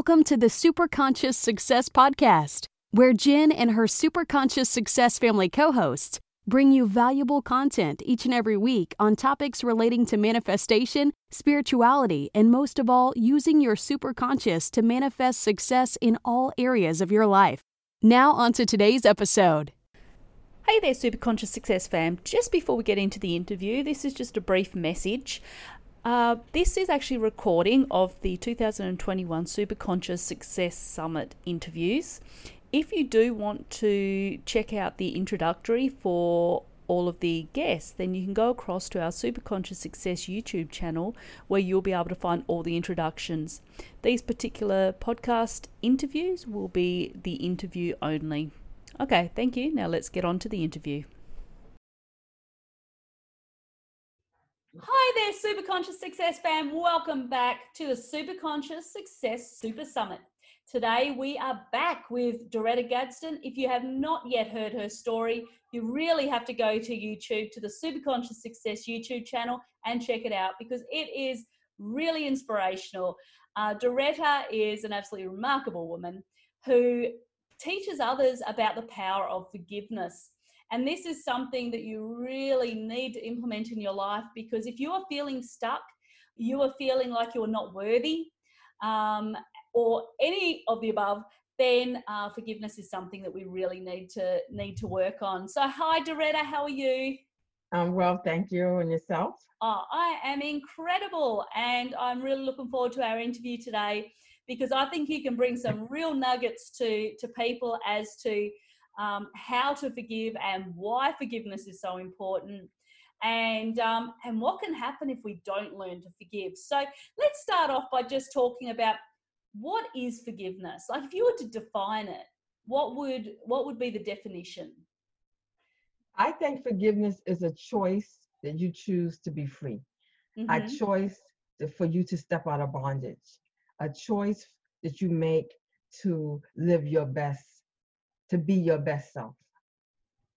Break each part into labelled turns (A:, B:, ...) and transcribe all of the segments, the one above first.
A: Welcome to the Superconscious Success Podcast, where Jen and her Superconscious Success family co hosts bring you valuable content each and every week on topics relating to manifestation, spirituality, and most of all, using your superconscious to manifest success in all areas of your life. Now, on to today's episode.
B: Hey there, Superconscious Success fam. Just before we get into the interview, this is just a brief message. Uh, this is actually a recording of the 2021 Superconscious Success Summit interviews. If you do want to check out the introductory for all of the guests, then you can go across to our Superconscious Success YouTube channel where you'll be able to find all the introductions. These particular podcast interviews will be the interview only. Okay, thank you. Now let's get on to the interview. Hi there, Super Conscious Success fam. Welcome back to the Super Conscious Success Super Summit. Today we are back with Doretta Gadsden. If you have not yet heard her story, you really have to go to YouTube, to the Super Conscious Success YouTube channel and check it out because it is really inspirational. Uh, Doretta is an absolutely remarkable woman who teaches others about the power of forgiveness and this is something that you really need to implement in your life because if you are feeling stuck, you are feeling like you're not worthy, um, or any of the above, then uh, forgiveness is something that we really need to need to work on. So, hi, Doretta, how are you?
C: Um, well, thank you, and yourself.
B: Oh, I am incredible, and I'm really looking forward to our interview today because I think you can bring some real nuggets to to people as to um, how to forgive and why forgiveness is so important. And um, and what can happen if we don't learn to forgive. So let's start off by just talking about what is forgiveness? Like if you were to define it what would what would be the definition?
C: I think forgiveness is a choice that you choose to be free. Mm-hmm. a choice for you to step out of bondage. A choice that you make to live your best to be your best self.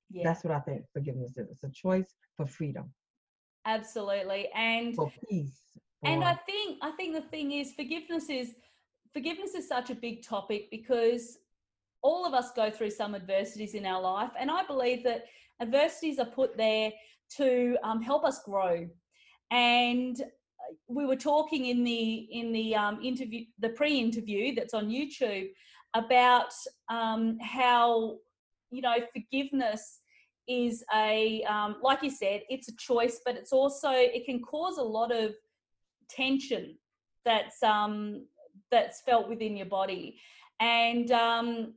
C: Yeah. That's what I think forgiveness is. It's a choice for freedom.
B: Absolutely. And
C: for peace.
B: And I think I think the thing is forgiveness is forgiveness is such a big topic because all of us go through some adversities in our life and i believe that adversities are put there to um, help us grow and uh, we were talking in the in the um, interview the pre-interview that's on youtube about um, how you know forgiveness is a um, like you said it's a choice but it's also it can cause a lot of tension that's um that's felt within your body. And um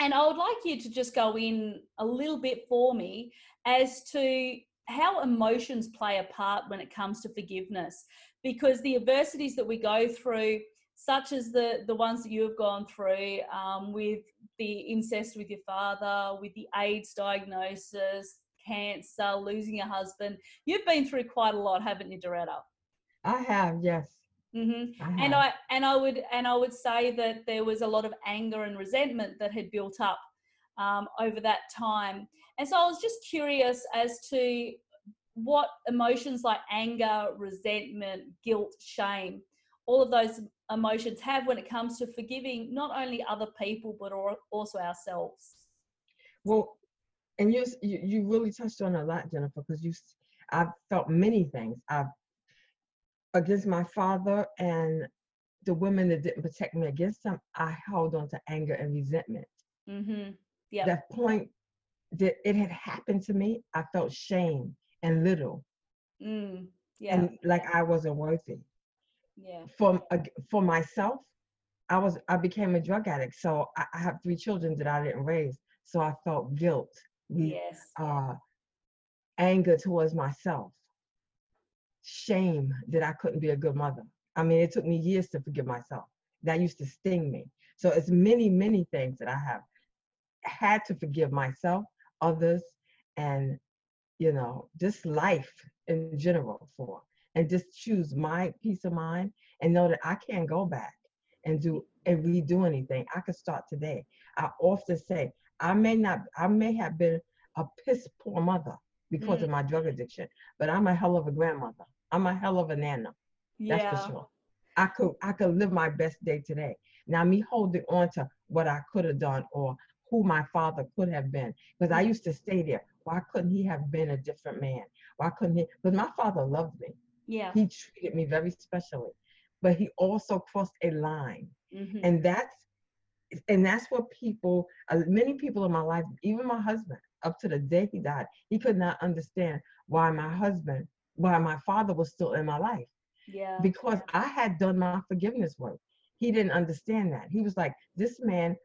B: and i would like you to just go in a little bit for me as to how emotions play a part when it comes to forgiveness because the adversities that we go through such as the the ones that you have gone through um, with the incest with your father, with the AIDS diagnosis, cancer, losing your husband. You've been through quite a lot, haven't you, Doretta?
C: I have, yes.
B: Mm-hmm. I have. And I and I would and I would say that there was a lot of anger and resentment that had built up um, over that time. And so I was just curious as to what emotions like anger, resentment, guilt, shame, all of those emotions have when it comes to forgiving not only other people but also ourselves.
C: Well and you you really touched on a lot jennifer because you i've felt many things. I've against my father and the women that didn't protect me against him i held on to anger and resentment. Mm-hmm. yeah that point that it had happened to me i felt shame and little. Mm, yeah. and like i wasn't worthy yeah. For uh, for myself i was i became a drug addict so I, I, have three children that i didn't raise so i felt guilt
B: yes. uh
C: anger towards myself. Shame that i couldn't be a good mother. I mean it took me years to forgive myself. That used to sting me. So it's many, many things that I have had to forgive myself, others, and you know, just life in general for. And just choose my peace of mind and know that I can't go back and do and redo anything. I could start today. I often say I may not, I may have been a piss poor mother because mm. of my drug addiction, but I'm a hell of a grandmother. I'm a hell of a nana. That's yeah. for sure. I could I could live my best day today. Now me holding on to what I could have done or who my father could have been. Because I used to stay there. Why couldn't he have been a different man? Why couldn't he? Because my father loved me.
B: Yeah.
C: He treated me very specially. But he also crossed a line. Mm-hmm. And that's and that's what people uh, many people in my life, even my husband, up to the day he died, he could not understand why my husband, why my father was still in my life.
B: Yeah.
C: Because I had done my forgiveness work. He didn't understand that. He was like, this man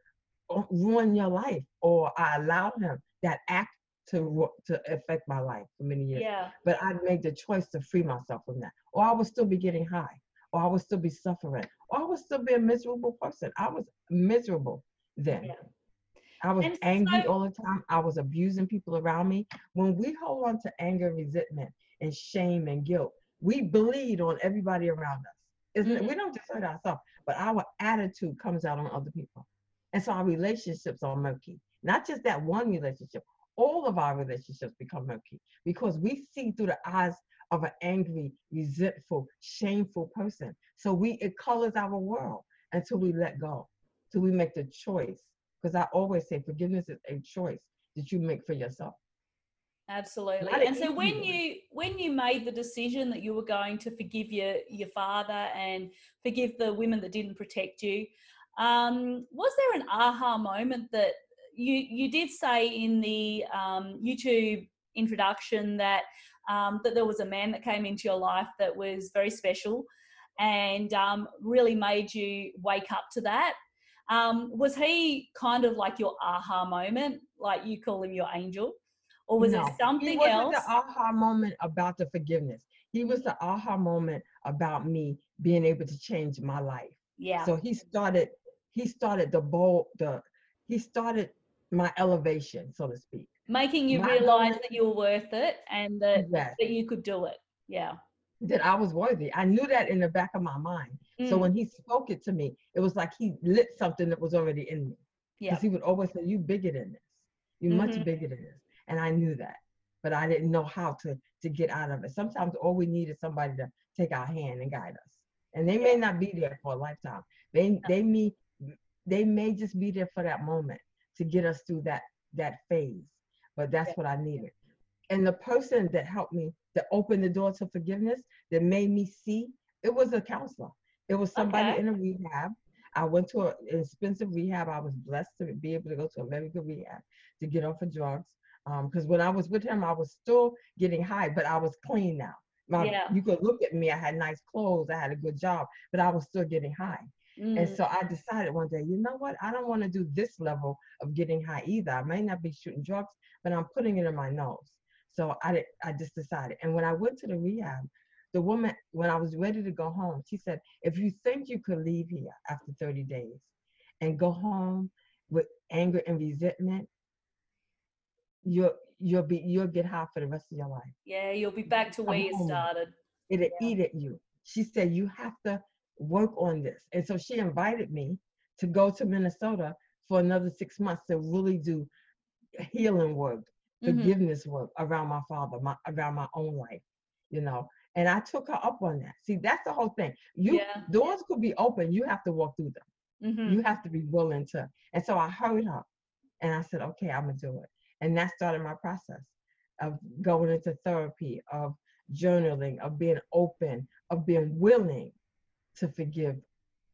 C: uh, ruined your life, or I allowed him that act to to affect my life for many years.
B: Yeah.
C: But I made the choice to free myself from that, or I would still be getting high, or I would still be suffering, or I would still be a miserable person. I was miserable then. Yeah. I was and angry so- all the time. I was abusing people around me. When we hold on to anger, resentment, and shame and guilt, we bleed on everybody around us. Mm-hmm. We don't just hurt ourselves, but our attitude comes out on other people. And so our relationships are murky. Not just that one relationship, all of our relationships become murky because we see through the eyes of an angry, resentful, shameful person. So we it colors our world until we let go, till we make the choice. Because I always say forgiveness is a choice that you make for yourself.
B: Absolutely. And so when you when you made the decision that you were going to forgive your your father and forgive the women that didn't protect you, um, was there an aha moment that you you did say in the um, YouTube introduction that um, that there was a man that came into your life that was very special and um, really made you wake up to that. Um, was he kind of like your aha moment, like you call him your angel? or was no, it something
C: he wasn't
B: else?
C: The aha moment about the forgiveness. He was the aha moment about me being able to change my life.
B: Yeah.
C: So he started. He started the bold. The he started my elevation, so to speak.
B: Making you my realize that you were worth it and that that you could do it. Yeah.
C: That I was worthy. I knew that in the back of my mind. Mm. So when he spoke it to me, it was like he lit something that was already in me. Yeah. Because he would always say, "You bigger than this. You're mm-hmm. much bigger than this." and I knew that, but I didn't know how to to get out of it. Sometimes all we need is somebody to take our hand and guide us, and they may not be there for a lifetime. They they may they may just be there for that moment to get us through that that phase. But that's what I needed. And the person that helped me, that opened the door to forgiveness, that made me see, it was a counselor. It was somebody okay. in a rehab. I went to an expensive rehab. I was blessed to be able to go to a very good rehab to get off of drugs because um, when I was with him, I was still getting high, but I was clean now. My, yeah. You could look at me. I had nice clothes. I had a good job, but I was still getting high. Mm. And so I decided one day, you know what? I don't want to do this level of getting high either. I may not be shooting drugs, but I'm putting it in my nose. So I, I just decided. And when I went to the rehab, the woman, when I was ready to go home, she said, if you think you could leave here after 30 days and go home with anger and resentment, you'll you'll be you'll get high for the rest of your life.
B: Yeah, you'll be back to where you started.
C: It'll yeah. eat at you. She said you have to work on this, and so she invited me to go to Minnesota for another six months to really do healing work, mm-hmm. forgiveness work around my father, my around my own life, you know. And I took her up on that. See, that's the whole thing. You yeah. doors could be open. You have to walk through them. Mm-hmm. You have to be willing to. And so I heard her, and I said, "Okay, I'm gonna do it." And that started my process of going into therapy, of journaling, of being open, of being willing to forgive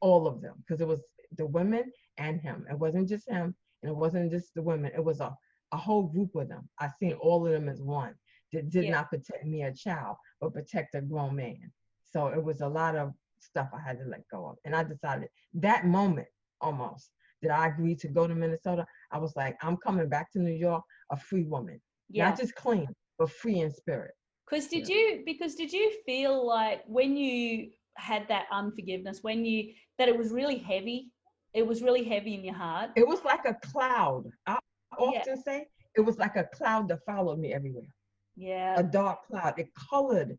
C: all of them. Because it was the women and him. It wasn't just him and it wasn't just the women. It was a, a whole group of them. I seen all of them as one that did yeah. not protect me, a child, but protect a grown man. So it was a lot of stuff I had to let go of. And I decided that moment almost that I agreed to go to Minnesota, I was like, I'm coming back to New York a free woman. Yeah. Not just clean, but free in spirit.
B: Because did yeah. you because did you feel like when you had that unforgiveness when you that it was really heavy it was really heavy in your heart
C: It was like a cloud. I
B: Yeah.
C: often say it was like a cloud that followed me everywhere.
B: yeah
C: A dark cloud. It colored,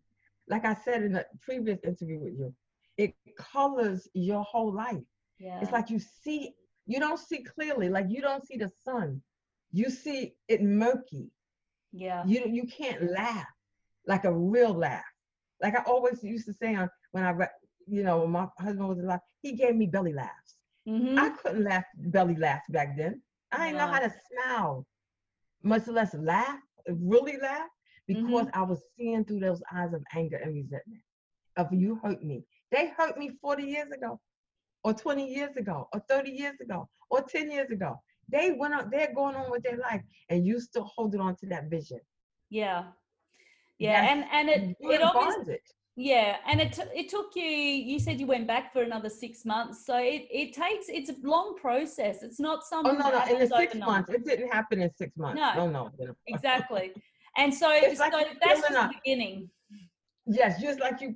C: like I said in a previous interview with you, it colors your whole life.
B: yeah
C: It's like you see, you don't see clearly, like you don't see the sun. You see it murky.
B: yeah
C: You you can't laugh like a real laugh. Like I always used to say on when I re- you know when my husband was alive, he gave me belly laughs.
B: hmm
C: I couldn't laugh belly laughs back then. I didn't know how to smile, much less laugh, really laugh, because I was seeing through those eyes of anger and resentment. Of you hurt me. They hurt me 40 years ago, or 20 years ago, or 30 years ago, or 10 years ago. They went on, they're going on with their life, and you still holding on to that vision.
B: yeah yeah
C: That's-
B: and and it it
C: in bondage.
B: Yeah, and it t- it took you. You said you went back for another six months, so it, it takes. It's a long process. It's not
C: Oh
B: something.
C: no, no!
B: that
C: In the six
B: overnight.
C: months, it didn't happen in six months.
B: No.
C: no, no.
B: Exactly, and so
C: It's
B: so
C: like
B: that's just the beginning.
C: Yes, just like you.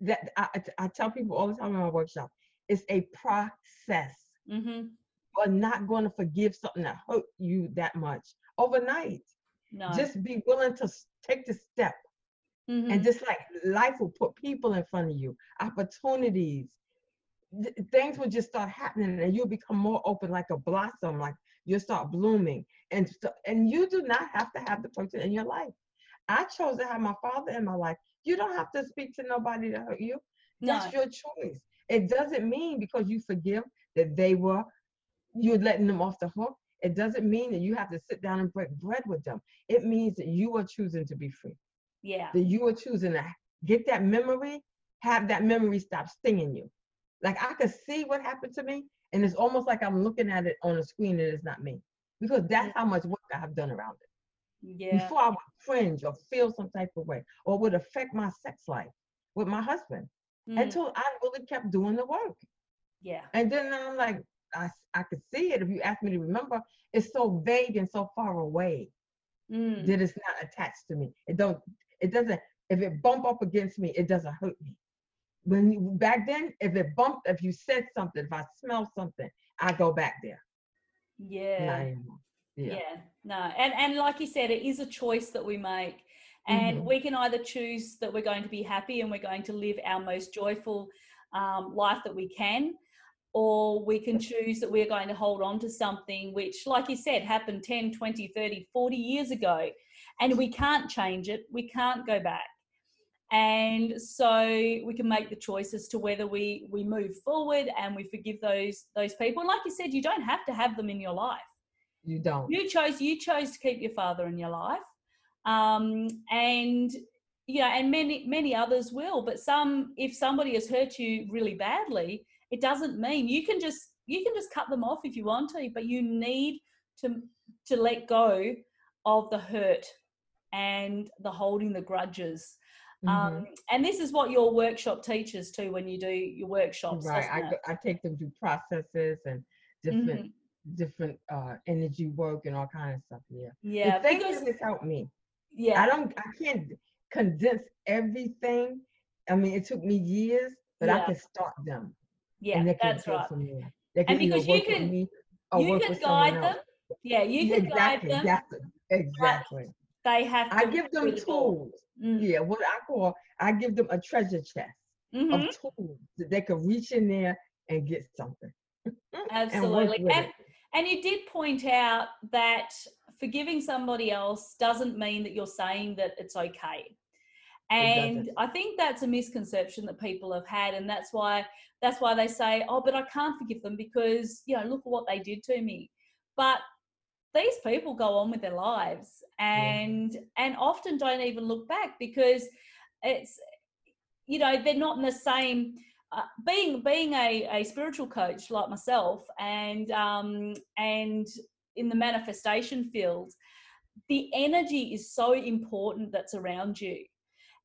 C: That I, I- tell people all the time in my workshop, it's a process.
B: hmm
C: You're not going to forgive something that hurt you that much overnight.
B: No,
C: Just be willing to take the step,
B: Mhm.
C: and just like life will put people in front of you, opportunities, th- things will just start happening, and you'll become more open, like a blossom. Like you'll start blooming, and so, and you do not have to have the person in your life. I chose to have my father in my life. You don't have to speak to nobody to hurt you. That's
B: no,
C: your choice. It doesn't mean because you forgive that they were you're letting them off the hook. It doesn't mean that you have to sit down and break bread with them. It means that you are choosing to be free.
B: Yeah,
C: That you are choosing to get that memory, have that memory stop stinging you. Like I could see what happened to me, and it's almost like I'm looking at it on a screen and it's not me. Because that's how much work I have done around it.
B: yeah,
C: Before I would cringe or feel some type of way, or would affect my sex life with my husband
B: mm,
C: until I really kept doing the work.
B: yeah,
C: And then I'm like, I, I could see it. If you ask me to remember, it's so vague and so far away
B: mm,
C: that it's not attached to me. It don't. It doesn't. If it bump up against me, it doesn't hurt me. When you- back then, if it bumped, if you said something, if I smell something, I go back there.
B: Yeah. yeah
C: Yeah.
B: no and and like you said it is a choice that we make and
C: Mhm.
B: we can either choose that we're going to be happy and we're going to live our most joyful um, life that we can or we can choose that we're going to hold on to something which like you said happened 10 20 30 40 years ago and we can't change it we can't go back. And so we can make the choice as to whether we we move forward and we forgive those those people. And like you said you don't have to have them in your life.
C: You don't.
B: you chose you chose to keep your father in your life. Um and you know and many many others will but some if somebody has hurt you really badly it doesn't mean you can just you can just cut them off if you want to but you need to to let go of the hurt and the holding the grudges
C: Mhm.
B: um and this is what your workshop teaches too when you do your workshops
C: right. I, go- I take them through processes and different different uh energy work and all kind of stuff. Yeah.
B: yeah
C: the thing
B: because
C: is, it's helped me.
B: yeah
C: I don't. I can't condense everything. I mean, it took me years, but I can start them.
B: yeah
C: and they can
B: that's right
C: from there. They can
B: And because you can- you can guide them yeah you can
C: exactly.
B: guide them
C: Exactly. Exactly.
B: They have to
C: I give them tools.
B: Mm.
C: Yeah, what I call I give them a treasure chest
B: Mhm,
C: of tools that they can reach in there and get something.
B: absolutely
C: with
B: and, and you did point out that forgiving somebody else doesn't mean that you're saying that it's okay and i think that's a misconception that people have had and that's why that's why they say oh but i can't forgive them because you know look at what they did to me but these people go on with their lives and and often don't even look back because it's you know they're not in the same uh, being being a, a spiritual coach like myself and um and in the manifestation field the energy is so important that's around you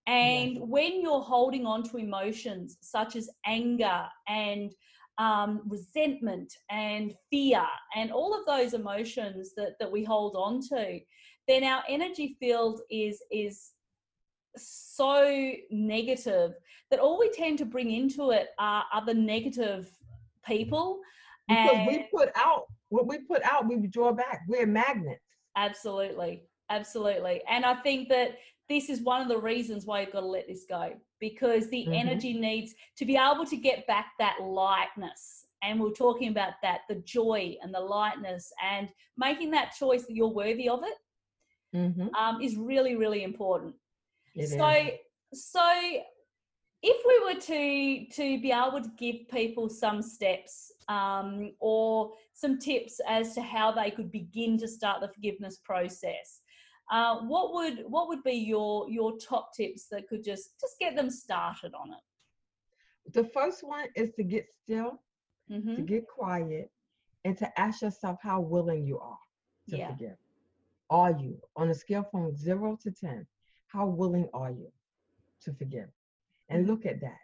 B: and
C: Yes.
B: when you're holding on to emotions such as anger and um, resentment and fear and all of those emotions that, that we hold on to, then our energy field is is so negative that all we tend to bring into it are other negative people.
C: Because
B: and
C: we put out what we put out, we draw back. We're magnets.
B: absolutely, absolutely. And I think that this is one of the reasons why you've got to let this go because the
C: Mhm.
B: energy needs to be able to get back that lightness. And we're talking about that the joy and the lightness and making that choice that you're worthy of it
C: Mm-hmm.
B: um, is really, really important.
C: It
B: so
C: is.
B: so if we were to to be able to give people some steps um, or some tips as to how they could begin to start the forgiveness process uh, what would what would be your your top tips that could just just get them started on it
C: the first one is to get still,
B: hmm
C: to get quiet, and to ask yourself how willing you are to
B: Yeah.
C: forgive. Are you on a scale from zero to ten? How willing are you to forgive? And
B: Mhm.
C: look at that.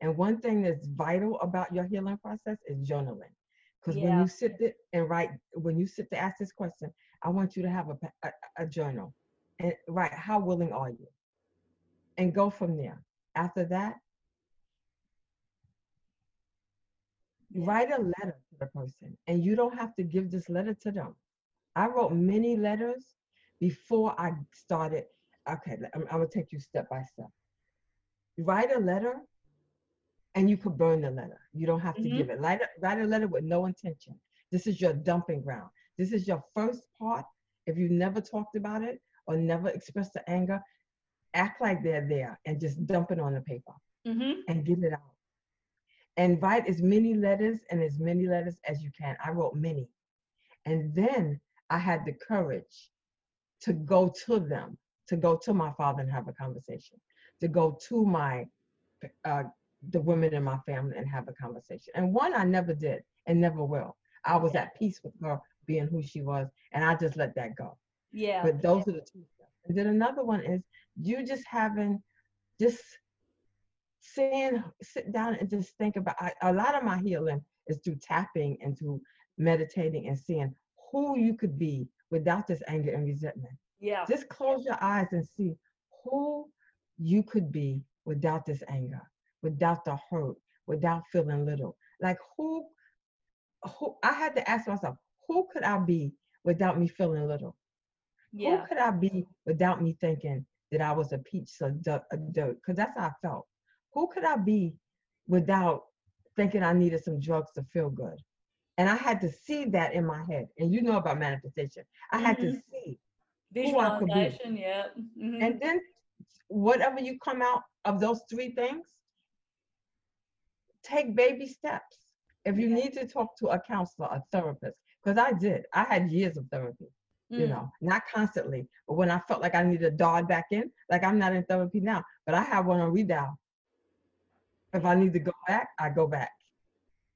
C: And one thing that's vital about your healing process is journaling. Because when you sit there and write, when you sit to ask this question, I want you to have a, a, a journal and write, how willing are you? And go from there. After that,
B: Yeah.
C: write a letter to the person. And you don't have to give this letter to them. I wrote many letters before I started. Okay, I'm, I'm gonna take you step by step. Write a letter and you could burn the letter. You don't have to
B: Mhm.
C: give it. Write a, write a letter with no intention. This is your dumping ground. This is your first part. If you never talked about it or never expressed the anger, act like they're there and just dump it on the paper
B: hmm
C: and get it out. And write as many letters and as many letters as you can. I wrote many. And then I had the courage to go to them, to go to my father and have a conversation, to go to my uh, the women in my family and have a conversation. And one I never did and never will. I was at peace with her being who she was, and I just let that go.
B: yeah
C: But those are the two steps. And then another one is you just having, just saying, sit down and just think about. I, a lot of my healing is through tapping and through meditating and seeing who you could be without this anger and resentment.
B: yeah
C: Just close your eyes and see who you could be without this anger, without the hurt, without feeling little. Like who, who I had to ask myself, who could I be without me feeling little?
B: yeah
C: Who could I be without me thinking that I was a of dirt? Because that's how I felt. Who could I be without thinking I needed some drugs to feel good? And I had to see that in my head. And you know about manifestation. I had to
B: Mhm.
C: see. who I could be.
B: visualization yeah Mhm.
C: And then whatever you come out of those three things, take baby steps. If you
B: Yeah.
C: need to talk to a counselor, a therapist, because I did, I had years of therapy, you
B: Mm.
C: know, not constantly, but when I felt like I needed to dial back in, like I'm not in therapy now, but I have one on redial. If I need to go back, I go back.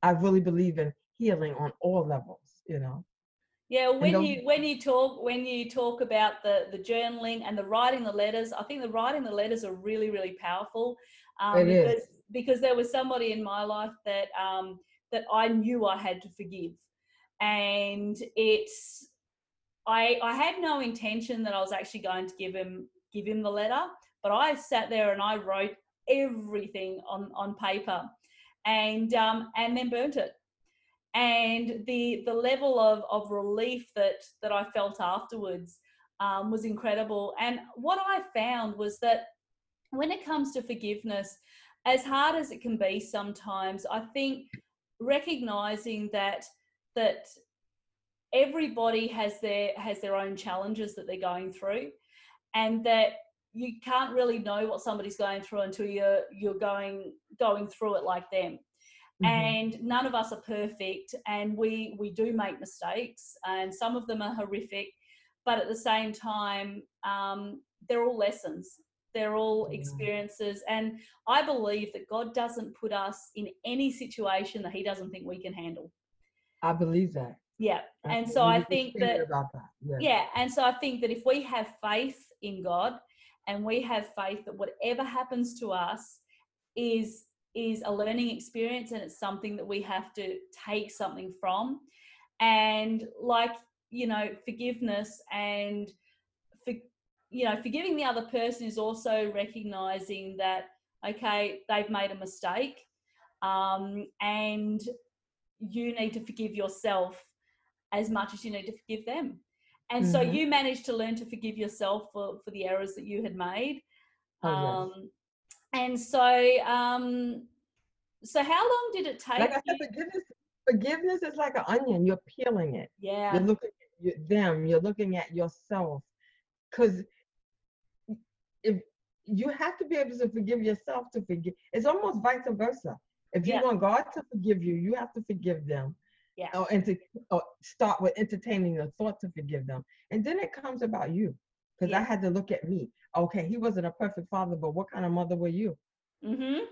C: I really believe in healing on all levels, you know.
B: Yeah, when you when you talk when you talk about the the journaling and the writing the letters, I think the writing the letters are really really powerful. Um,
C: It is.
B: because because there was somebody in my life that um, that I knew I had to forgive, and it's I I had no intention that I was actually going to give him give him the letter, but I sat there and I wrote everything on on paper, and um, and then burnt it and the the level of of relief that that I felt afterwards um, was incredible. And what I found was that when it comes to forgiveness, as hard as it can be sometimes, I think recognizing that that everybody has their has their own challenges that they're going through, and that you can't really know what somebody's going through until you're you're going going through it like them.
C: Mhm.
B: and none of us are perfect and we we do make mistakes and some of them are horrific but at the same time um, they're all lessons. They're all experiences and i believe that god doesn't put us in any situation that he doesn't think we can handle
C: I believe that.
B: yeah
C: I
B: and so i think that
C: that. Yeah.
B: yeah and so i think that if we have faith in god and we have faith that whatever happens to us is is a learning experience and it's something that we have to take something from and like you know forgiveness and for, you know, forgiving the other person is also recognizing that, okay, they've made a mistake um, and you need to forgive yourself as much as you need to forgive them. And mm-hmm. so you managed to learn to forgive yourself for, for the errors that you had made. Oh, um, yes. And so, um, so how long did it take?
C: Like I said, forgiveness, forgiveness is like an onion. You're peeling it.
B: Yeah.
C: You're looking at them. You're looking at yourself. Because if you have to be able to forgive yourself to forgive, it's almost vice versa. If you yeah. want God to forgive you, you have to forgive them.
B: Yeah.
C: Or, and to or start with entertaining the thought to forgive them. And then it comes about you. Because yeah. I had to look at me. Okay, he wasn't a perfect father, but what kind of mother were you?
B: Mm-hmm.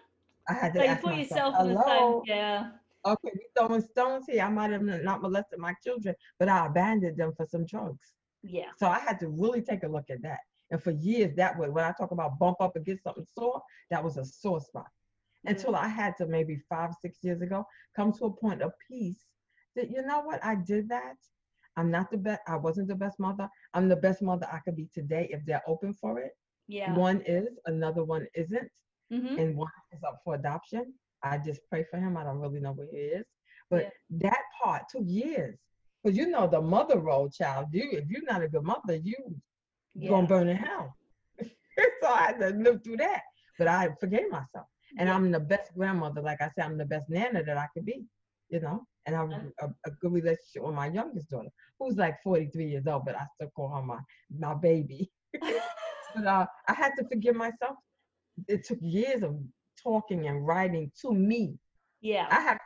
C: I had to
B: so
C: ask
B: you put
C: myself,
B: yourself in the
C: same,
B: yeah.
C: Okay, we throwing stones here. I might have not molested my children, but I abandoned them for some drugs.
B: Yeah.
C: So I had to really take a look at that. And for years, that way, when I talk about bump up against something sore, that was a sore spot. Mm-hmm. Until I had to maybe five, six years ago come to a point of peace that you know what, I did that. I'm not the best. I wasn't the best mother. I'm the best mother I could be today if they're open for it.
B: Yeah.
C: One is, another one isn't,
B: mm-hmm.
C: and one is up for adoption. I just pray for him. I don't really know where he is, but yeah. that part took years. Cause you know the mother role, child. You, if you're not a good mother, you yeah. gonna burn in hell. so I had to live through that. But I forgave myself, and yeah. I'm the best grandmother. Like I said, I'm the best nana that I could be. You know, and I have a, a, good relationship with my youngest daughter, who's like 43 years old, but I still call her my my baby. but uh, I had to forgive myself. It took years of talking and writing to me.
B: Yeah.
C: I have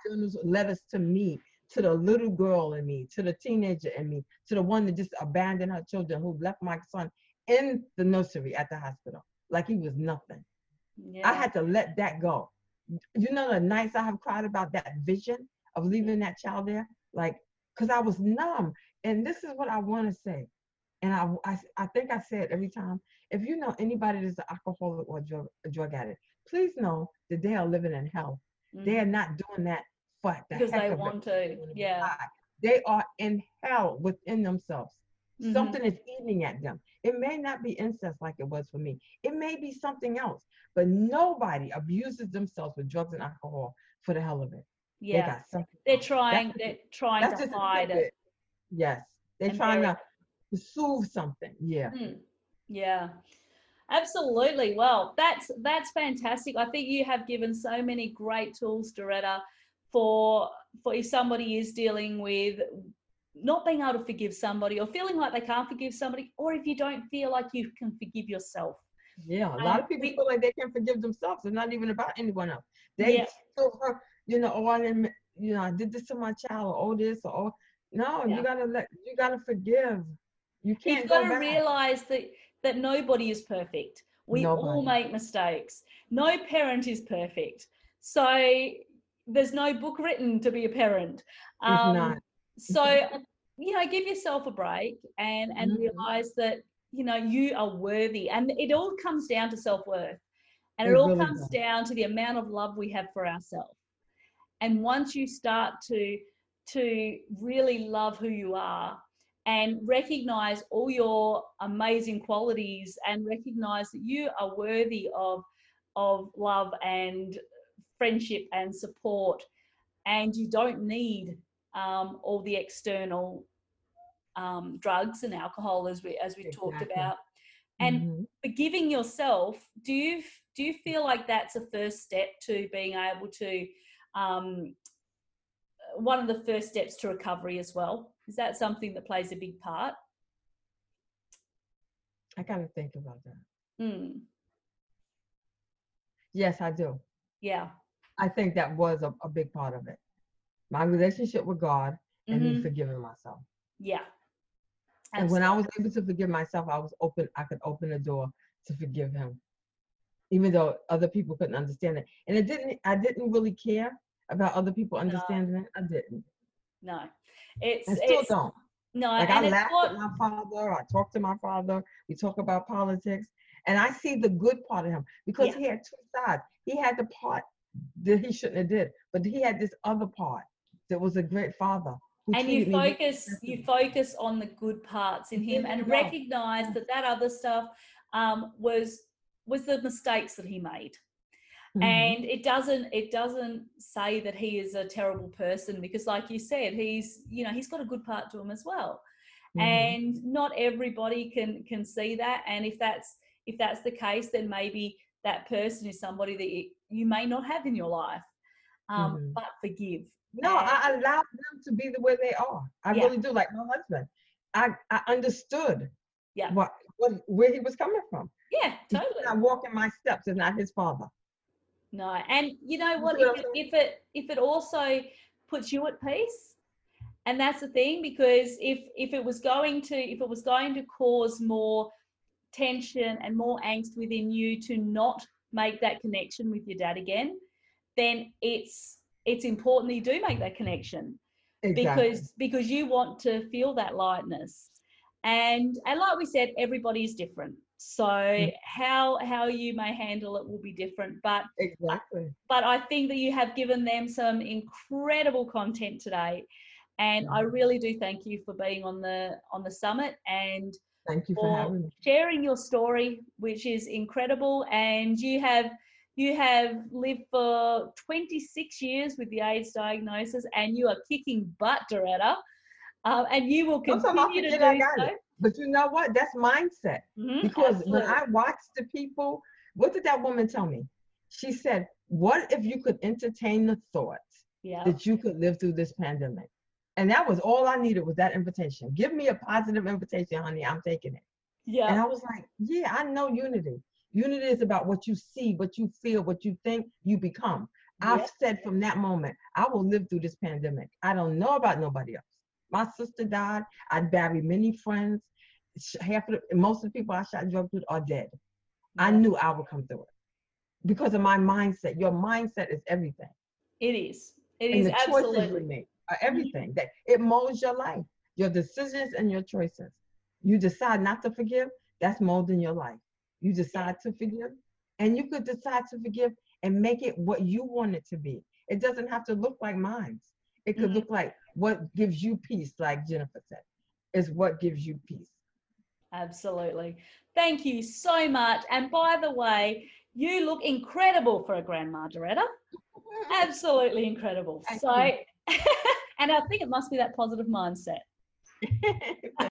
C: letters to me, to the little girl in me, to the teenager in me, to the one that just abandoned her children, who left my son in the nursery at the hospital like he was nothing. Yeah. I had to let that go. You know the nights I have cried about that vision of leaving that child there, like, because I was numb. And this is what I want to say. And I, I, I think I say it every time. If you know anybody that's an alcoholic or drug, a drug addict, please know that they are living in hell. Mm-hmm. They are not doing that for the
B: because they want to. Yeah.
C: They are in hell within themselves. Mm-hmm. Something is eating at them. It may not be incest like it was for me. It may be something else. But nobody abuses themselves with drugs and alcohol for the hell of it.
B: Yeah. They they're trying. That's they're trying to hide it.
C: Yes. They're trying to, to soothe something. Yeah.
B: Mm. Yeah. Absolutely. Well, that's that's fantastic. I think you have given so many great tools, Doretta, for for if somebody is dealing with not being able to forgive somebody or feeling like they can't forgive somebody, or if you don't feel like you can forgive yourself.
C: Yeah, a lot of people we, feel like they can forgive themselves. It's not even about anyone else. They yeah. feel, you know, oh, I didn't, you know, I did this to my child, or oh, this, or oh. no, yeah. you gotta let, you gotta forgive. You can't. You've got
B: to realize that that nobody is perfect. We nobody. all make mistakes. No parent is perfect. So there's no book written to be a parent. Um, so you know, give yourself a break and and mm-hmm. realize that you know you are worthy, and it all comes down to self worth, and it, it all really comes does. down to the amount of love we have for ourselves. And once you start to to really love who you are and recognize all your amazing qualities and recognize that you are worthy of of love and friendship and support and you don't need um, all the external um, drugs and alcohol as we as we exactly. talked about and mm-hmm. forgiving yourself do you do you feel like that's a first step to being able to um, one of the first steps to recovery as well is that something that plays a big part?
C: I gotta think about that.
B: Mm.
C: Yes, I do.
B: Yeah.
C: I think that was a, a big part of it. My relationship with God and mm-hmm. me forgiving myself.
B: Yeah.
C: Absolutely. And when I was able to forgive myself, I was open, I could open the door to forgive him. Even though other people couldn't understand it. And it didn't I didn't really care about other people understanding no. it. I didn't.
B: No. It's
C: I still
B: it's,
C: don't.
B: No,
C: like
B: I
C: laugh what, my father. I talk to my father. We talk about politics, and I see the good part of him because yeah. he had two sides. He had the part that he shouldn't have did, but he had this other part that was a great father
B: and you
C: treated me very
B: focus you focus on the good parts in him and recognize that that other stuff um, was was the mistakes that he made.
C: Mhm.
B: and it doesn't it doesn't say that he is a terrible person because like you said he's you know he's got a good part to him as well.
C: Mhm.
B: and not everybody can can see that. And if that's if that's the case then maybe that person is somebody that you, you may not have in your life. Um,
C: Mhm.
B: but forgive
C: No, I allow them to be the way they are. I
B: Yeah.
C: really do. Like my husband, I I understood
B: Yeah.
C: what what where he was coming from.
B: yeah
C: He's
B: totally
C: not walking my steps. Is not his father.
B: No, and you know what? If it, if it if it also puts you at peace, and that's the thing because if if it was going to if it was going to cause more tension and more angst within you to not make that connection with your dad again, then it's it's important that you do make that connection
C: Exactly.
B: because because you want to feel that lightness and and like we said everybody is different so
C: Mm.
B: how how you may handle it will be different but
C: exactly.
B: but i think that you have given them some incredible content today and i really do thank you for being on the on the summit and
C: Thank you for
B: for
C: having me.
B: sharing your story which is incredible and you have you have lived for 26 years with the AIDS diagnosis and you are kicking butt, Doretta. Um, and you will
C: Don't tell me I
B: continue to do so.
C: But you know what? That's mindset.
B: Mhm,
C: Because when. I watched the people, what did that woman tell me? She said, "What if you could entertain the thought
B: yeah,
C: that you could live through this pandemic?" And that was all I needed was that invitation. Give me a positive invitation, honey. I'm taking it.
B: Yeah.
C: And I was like, yeah, I know unity. Unity is about what you see, what you feel, what you think, you become. I've said from that moment, I will live through this pandemic. I don't know about nobody else. My sister died. I buried many friends. Half of the, most of the people I shot drugs with are dead. I knew I would come through it because of my mindset. Your mindset is everything,
B: It is. It
C: and
B: is
C: the choices you
B: absolutely.
C: make are everything. That it molds your life, your decisions and your choices. You decide not to forgive. That's molding your life. You decide to forgive, and you could decide to forgive and make it what you want it to be. It doesn't have to look like mine. It could
B: Mhm.
C: look like what gives you peace, like Jennifer said, is what gives you peace.
B: Absolutely. Thank you so much. And by the way, you look incredible for a grandma, Doretta. Absolutely incredible.
C: Thank
B: So, and I think it must be that positive mindset.